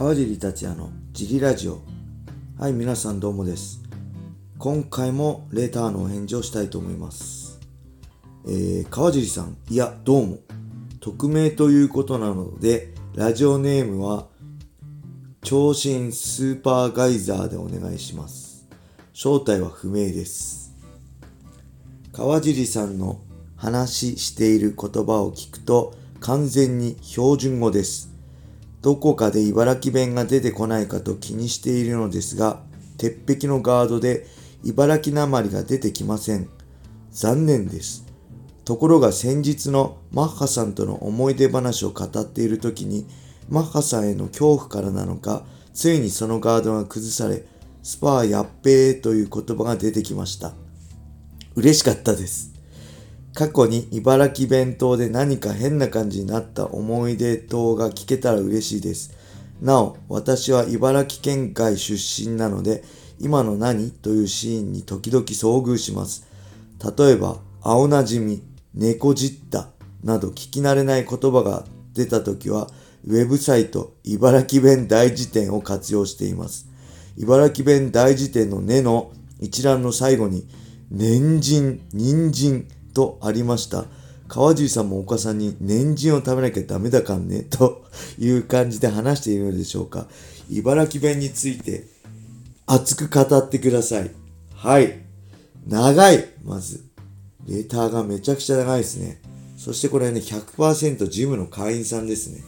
川尻達也のジリラジオ。はい皆さんどうもです。今回もレターのお返事をしたいと思います。えー、川尻さんいやどうも。匿名ということなのでラジオネームは長身スーパーガイザーでお願いします。正体は不明です。川尻さんの話している言葉を聞くと完全に標準語です。どこかで茨城弁が出てこないかと気にしているのですが、鉄壁のガードで茨城なまりが出てきません。残念です。ところが先日のマッハさんとの思い出話を語っている時に、マッハさんへの恐怖からなのか、ついにそのガードが崩され、スパーやっべーという言葉が出てきました。嬉しかったです。過去に茨城弁当で何か変な感じになった思い出等が聞けたら嬉しいです。なお、私は茨城県外出身なので、今の何というシーンに時々遭遇します。例えば、青なじみ、猫じったなど聞き慣れない言葉が出た時は、ウェブサイト、茨城弁大辞典を活用しています。茨城弁大辞典の根の一覧の最後に、年人、人参、とありました。川尻さんもお母さんに年人を食べなきゃダメだかんね、という感じで話しているのでしょうか。茨城弁について熱く語ってください。はい。長いまず。レターがめちゃくちゃ長いですね。そしてこれね、100%ジムの会員さんですね。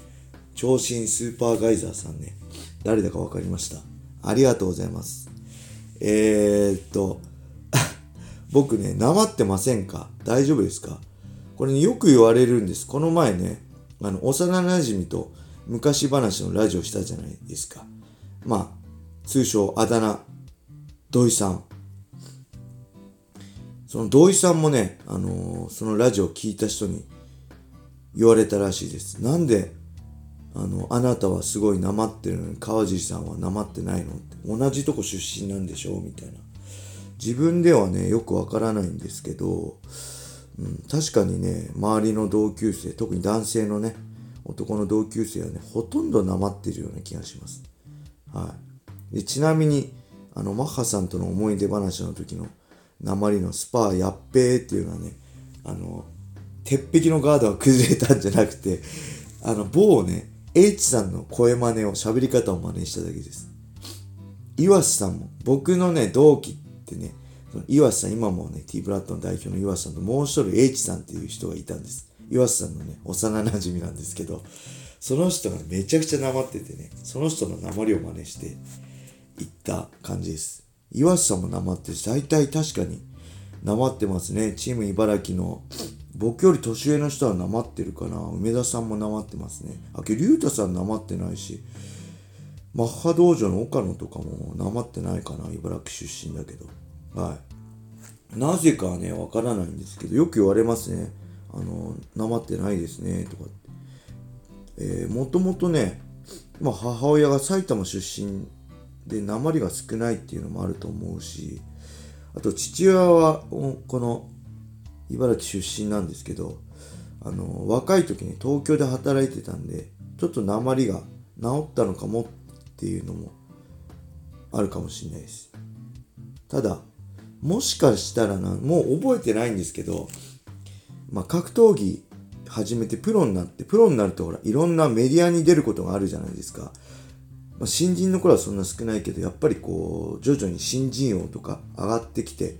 長身スーパーガイザーさんね。誰だかわかりました。ありがとうございます。えー、っと、僕ね、なまってませんか？大丈夫ですか？これね、よく言われるんです。この前ね、あの、幼馴染と昔話のラジオしたじゃないですか。まあ、通称あだ名、土井さん。その土井さんもね、あのー、そのラジオを聞いた人に言われたらしいです。なんで、あの、あなたはすごいなまってるのに川尻さんはなまってないのって。同じとこ出身なんでしょう？みたいな。自分ではね、よくわからないんですけど、うん、確かにね、周りの同級生、特に男性のね、男の同級生はね、ほとんどなまってるような気がします。はい。でちなみに、あの、マッハさんとの思い出話の時の鉛のスパーやっべーっていうのはね、あの、鉄壁のガードが崩れたんじゃなくて、あの、某ね、H さんの声真似を、喋り方を真似しただけです。岩瀬さんも、僕のね、同期ってね、その岩瀬さん、今もね、T ブラッドの代表の岩瀬さんともう一人 H さんっていう人がいたんです。岩瀬さんのね、幼馴染なんですけど、その人がめちゃくちゃなまっててね、その人のなまりを真似していった感じです。岩瀬さんもなまってるし、大体確かになまってますね。チーム茨城の僕より年上の人はなまってるかな。梅田さんもなまってますね。あ、け竜太さんなまってないし、マッハ道場の岡野とかもなまってないかな。茨城出身だけど。はい。なぜかね、わからないんですけど、よく言われますね。あの、なまってないですね、とか。えー、もともとね、まあ、母親が埼玉出身で、鉛が少ないっていうのもあると思うし、あと父親は、この、茨城出身なんですけど、あの、若い時に東京で働いてたんで、ちょっと鉛が治ったのかもっていうのもあるかもしれないです。ただ、もしかしたらな、もう覚えてないんですけど、まあ、格闘技始めてプロになって、プロになるとほら、いろんなメディアに出ることがあるじゃないですか。まあ、新人の頃はそんな少ないけど、やっぱりこう、徐々に新人王とか上がってきて、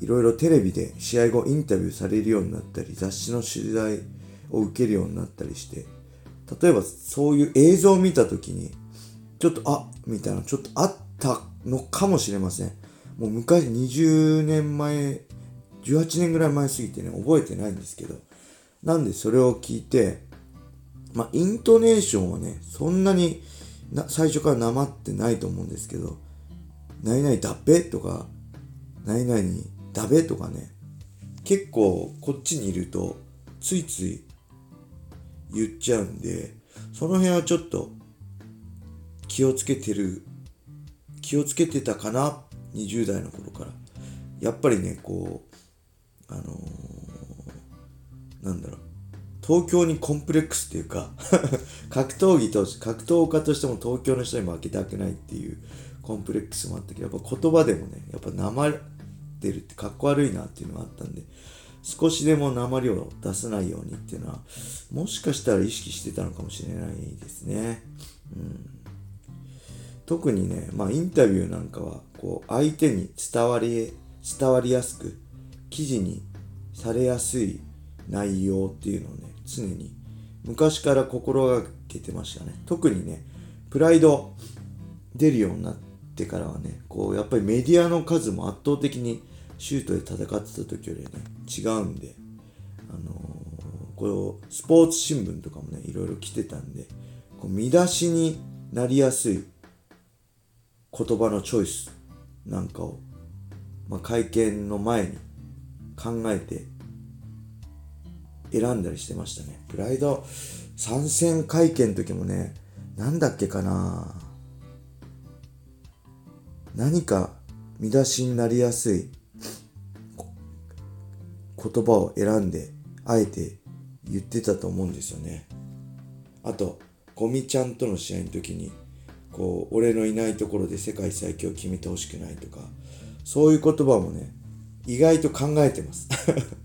いろいろテレビで試合後インタビューされるようになったり、雑誌の取材を受けるようになったりして、例えばそういう映像を見た時に、ちょっと、あみたいな、ちょっとあったのかもしれません。もう昔20年前、18年ぐらい前すぎてね、覚えてないんですけど、なんでそれを聞いて、まあ、イントネーションはね、そんなにな最初からなまってないと思うんですけど、何々だっべとか、何々だべとかね、結構こっちにいると、ついつい言っちゃうんで、その辺はちょっと気をつけてる、気をつけてたかな20代の頃から。やっぱりねこうあのー、なんだろう。東京にコンプレックスっていうか 格闘技と格闘家としても東京の人に負けたくないっていうコンプレックスもあったけどやっぱ言葉でもねやっぱ生ってるってかっこ悪いなっていうのがあったんで少しでも鉛を出さないようにっていうのはもしかしたら意識してたのかもしれないですね。うん、特にね、まあ、インタビューなんかはこう相手に伝わり伝わりやすく記事にされやすい内容っていうのをね常に昔から心がけてましたね。特にねプライド出るようになってからはねこうやっぱりメディアの数も圧倒的にシュートで戦ってた時よりね違うんであのー、こうスポーツ新聞とかもねいろいろ来てたんでこう見出しになりやすい言葉のチョイスなんかを、まあ、会見の前に考えて選んだりしてましたね。プライド参戦会見の時もね、なんだっけかな何か見出しになりやすい言葉を選んで、あえて言ってたと思うんですよね。あと、ゴミちゃんとの試合の時に、こう、俺のいないところで世界最強を決めてほしくないとか、そういう言葉もね、意外と考えてます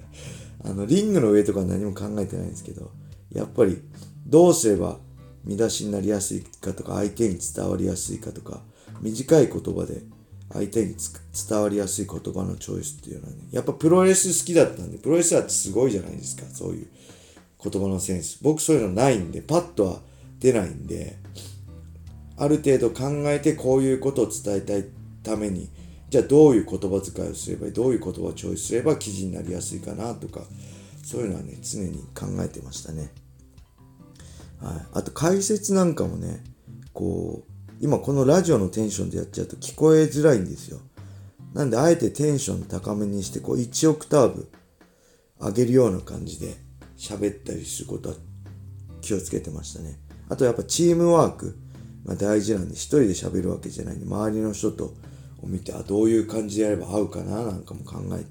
あの、リングの上とか何も考えてないんですけど、やっぱりどうすれば見出しになりやすいかとか、相手に伝わりやすいかとか、短い言葉で相手に伝わりやすい言葉のチョイスっていうのはね、やっぱプロレス好きだったんで、プロレスラーってすごいじゃないですか、そういう言葉のセンス。僕そういうのないんで、パッとは出ないんで、ある程度考えてこういうことを伝えたいために、じゃあどういう言葉遣いをすればいいどういう言葉をチョイスすれば記事になりやすいかなとかそういうのはね常に考えてましたね。はい、あと解説なんかもねこう今このラジオのテンションでやっちゃうと聞こえづらいんですよ。なんであえてテンション高めにしてこう1オクターブ上げるような感じで喋ったりすることは気をつけてましたね。あとやっぱチームワークが大事なんで一人で喋るわけじゃないんで周りの人とを見てあどういう感じでやれば合うかななんかも考え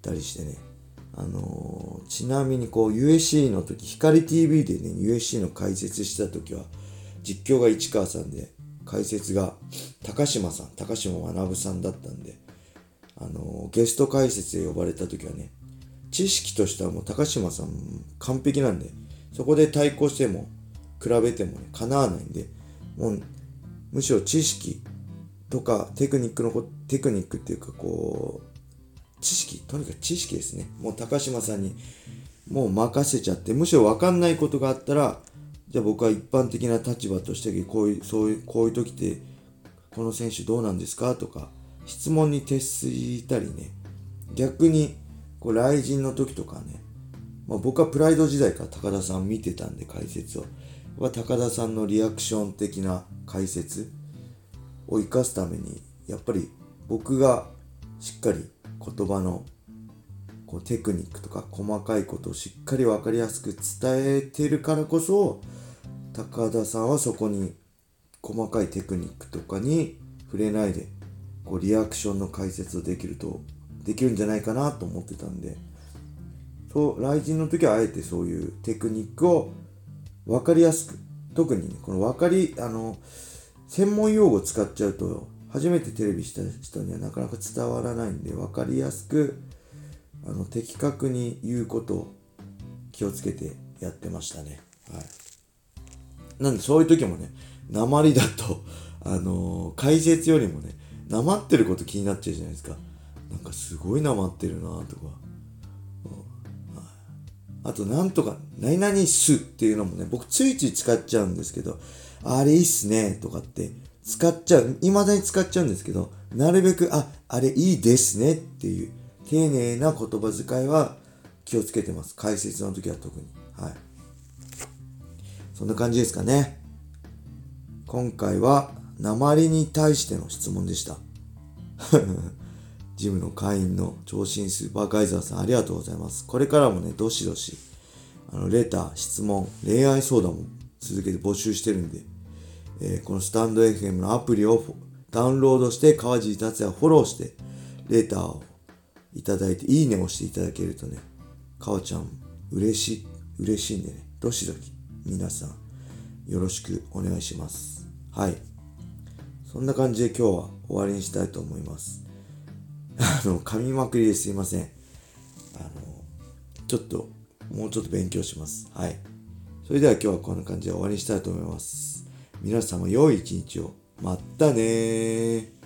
たりしてね。あのー、ちなみにこう USC の時光 TV でね USC の解説した時は実況が市川さんで解説が高島さん高島学さんだったんであのー、ゲスト解説で呼ばれた時はね知識としてはもう高島さん完璧なんでそこで対抗しても比べてもねかなわないんでもうむしろ知識とかテクニックのテクニックっていうかこう知識とにかく知識ですね。もう高島さんにもう任せちゃってむしろ分かんないことがあったらじゃあ僕は一般的な立場としてこういうそういうこういう時ってこの選手どうなんですかとか質問に徹したりね。逆にこう雷神の時とかね、まあ、僕はプライド時代から高田さん見てたんで解説を。は高田さんのリアクション的な解説を生かすためにやっぱり僕がしっかり言葉のこうテクニックとか細かいことをしっかり分かりやすく伝えてるからこそ高田さんはそこに細かいテクニックとかに触れないでこうリアクションの解説をできるとできるんじゃないかなと思ってたんで。そう雷神の時はあえてそういうテクニックを分かりやすく特に、ね、この分かりあの専門用語使っちゃうと初めてテレビした人にはなかなか伝わらないんで分かりやすくあの的確に言うことを気をつけてやってましたね。はい。なんでそういう時もね、鉛だと、あのー、解説よりもね、鉛ってること気になっちゃうじゃないですか。なんかすごい鉛ってるなとか。あと、なんとか、何々すっていうのもね、僕ついつい使っちゃうんですけど、あれいいっすね、とかって使っちゃう、未だに使っちゃうんですけど、なるべく、あ、あれいいですねっていう、丁寧な言葉遣いは気をつけてます。解説の時は特に。はい。そんな感じですかね。今回は、鉛に対しての質問でした。ジムの会員の超新スーパーガイザーさんありがとうございます。これからもね、どしどし、あの、レター、質問、恋愛相談も続けて募集してるんで、えー、このスタンド FM のアプリをダウンロードして、川尻達也をフォローして、レターをいただいて、いいねをしていただけるとね、川ちゃん嬉しい嬉しいんでね、どしどし皆さんよろしくお願いします。はい。そんな感じで今日は終わりにしたいと思います。あの、噛みまくりですいません。あの、ちょっと、もうちょっと勉強します。はい。それでは今日はこんな感じで終わりにしたいと思います。皆様良い一日を。またねー